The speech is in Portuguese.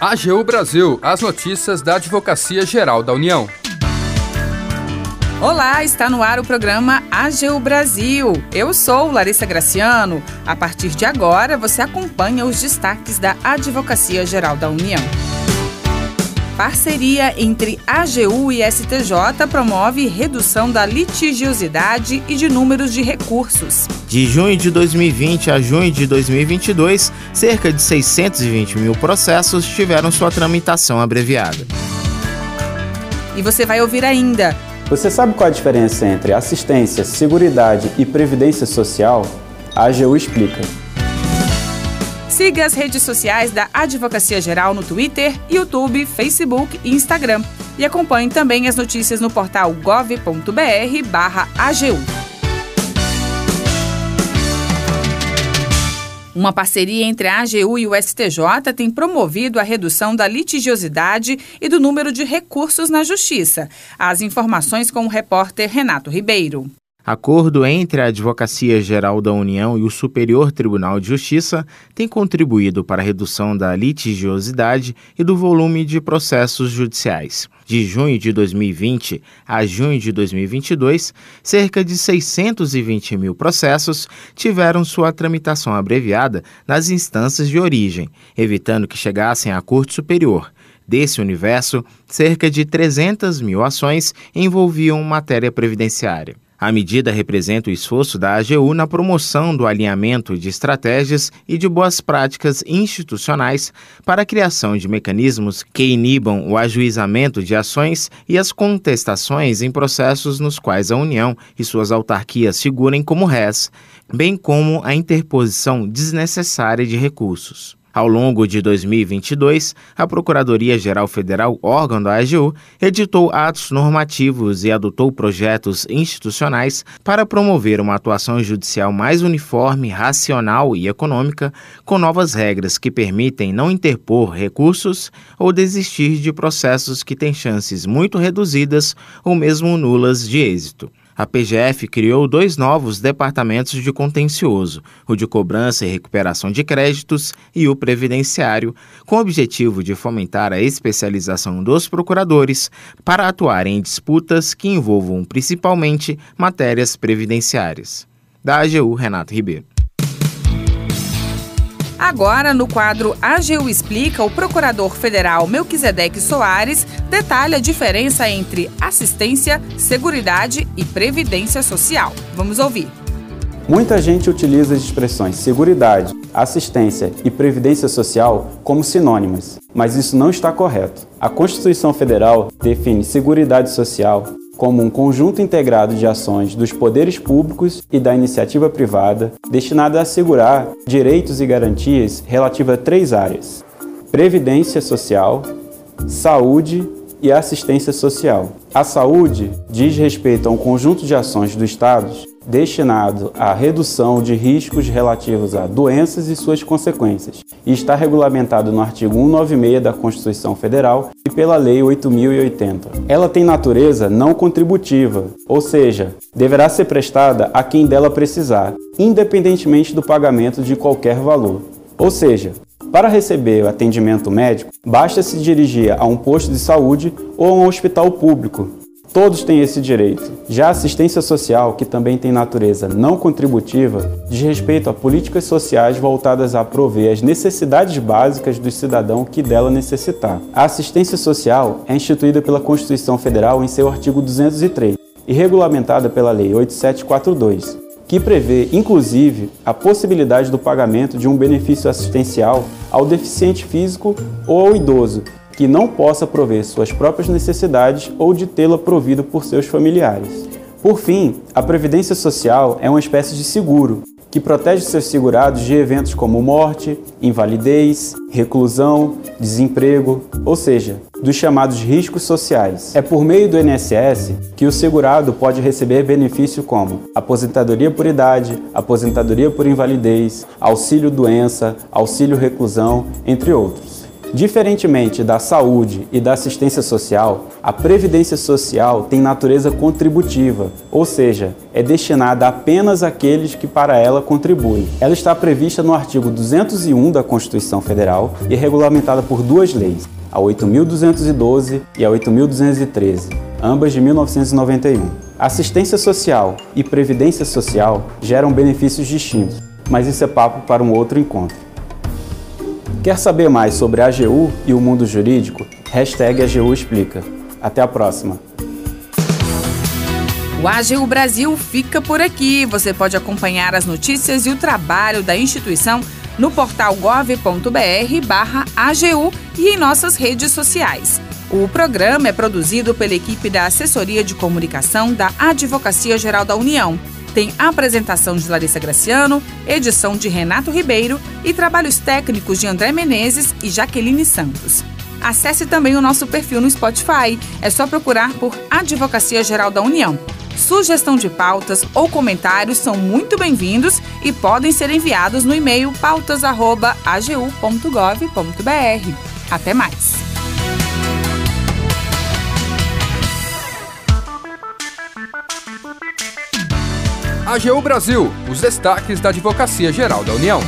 AGU Brasil, as notícias da Advocacia Geral da União. Olá, está no ar o programa AGU Brasil. Eu sou Larissa Graciano. A partir de agora, você acompanha os destaques da Advocacia Geral da União. Parceria entre AGU e STJ promove redução da litigiosidade e de números de recursos. De junho de 2020 a junho de 2022, cerca de 620 mil processos tiveram sua tramitação abreviada. E você vai ouvir ainda. Você sabe qual a diferença entre assistência, seguridade e previdência social? A AGU explica. Siga as redes sociais da Advocacia Geral no Twitter, YouTube, Facebook e Instagram. E acompanhe também as notícias no portal gov.br/agu. Uma parceria entre a AGU e o STJ tem promovido a redução da litigiosidade e do número de recursos na Justiça. As informações com o repórter Renato Ribeiro. Acordo entre a Advocacia Geral da União e o Superior Tribunal de Justiça tem contribuído para a redução da litigiosidade e do volume de processos judiciais. De junho de 2020 a junho de 2022, cerca de 620 mil processos tiveram sua tramitação abreviada nas instâncias de origem, evitando que chegassem à Corte Superior. Desse universo, cerca de 300 mil ações envolviam matéria previdenciária. A medida representa o esforço da AGU na promoção do alinhamento de estratégias e de boas práticas institucionais para a criação de mecanismos que inibam o ajuizamento de ações e as contestações em processos nos quais a União e suas autarquias figurem como réis, bem como a interposição desnecessária de recursos. Ao longo de 2022, a Procuradoria-Geral Federal, órgão da AGU, editou atos normativos e adotou projetos institucionais para promover uma atuação judicial mais uniforme, racional e econômica, com novas regras que permitem não interpor recursos ou desistir de processos que têm chances muito reduzidas ou mesmo nulas de êxito a PGF criou dois novos departamentos de contencioso, o de cobrança e recuperação de créditos e o previdenciário, com o objetivo de fomentar a especialização dos procuradores para atuar em disputas que envolvam principalmente matérias previdenciárias. Da AGU, Renato Ribeiro. Agora, no quadro AGU Explica, o procurador federal Melquisedeque Soares detalha a diferença entre assistência, seguridade e previdência social. Vamos ouvir. Muita gente utiliza as expressões seguridade, assistência e previdência social como sinônimas, mas isso não está correto. A Constituição Federal define seguridade social como um conjunto integrado de ações dos poderes públicos e da iniciativa privada destinada a assegurar direitos e garantias relativas a três áreas: previdência social, saúde e assistência social. A saúde diz respeito a um conjunto de ações do Estado destinado à redução de riscos relativos a doenças e suas consequências, e está regulamentado no artigo 196 da Constituição Federal e pela Lei 8080. Ela tem natureza não contributiva, ou seja, deverá ser prestada a quem dela precisar, independentemente do pagamento de qualquer valor. Ou seja, para receber atendimento médico, basta se dirigir a um posto de saúde ou a um hospital público, Todos têm esse direito. Já a assistência social, que também tem natureza não contributiva, diz respeito a políticas sociais voltadas a prover as necessidades básicas do cidadão que dela necessitar. A assistência social é instituída pela Constituição Federal em seu artigo 203 e regulamentada pela Lei 8742, que prevê, inclusive, a possibilidade do pagamento de um benefício assistencial ao deficiente físico ou ao idoso que não possa prover suas próprias necessidades ou de tê-la provido por seus familiares. Por fim, a previdência social é uma espécie de seguro que protege seus segurados de eventos como morte, invalidez, reclusão, desemprego, ou seja, dos chamados riscos sociais. É por meio do INSS que o segurado pode receber benefícios como aposentadoria por idade, aposentadoria por invalidez, auxílio doença, auxílio reclusão, entre outros. Diferentemente da saúde e da assistência social, a previdência social tem natureza contributiva, ou seja, é destinada apenas àqueles que para ela contribuem. Ela está prevista no artigo 201 da Constituição Federal e é regulamentada por duas leis, a 8.212 e a 8.213, ambas de 1991. Assistência social e previdência social geram benefícios distintos, mas isso é papo para um outro encontro. Quer saber mais sobre a AGU e o mundo jurídico? Hashtag AGU Explica. Até a próxima! O AGU Brasil fica por aqui. Você pode acompanhar as notícias e o trabalho da instituição no portal gov.br/agu e em nossas redes sociais. O programa é produzido pela equipe da Assessoria de Comunicação da Advocacia Geral da União tem apresentação de Larissa Graciano, edição de Renato Ribeiro e trabalhos técnicos de André Menezes e Jaqueline Santos. Acesse também o nosso perfil no Spotify. É só procurar por Advocacia Geral da União. Sugestão de pautas ou comentários são muito bem-vindos e podem ser enviados no e-mail pautas@agu.gov.br. Até mais. AGU Brasil, os destaques da Advocacia Geral da União.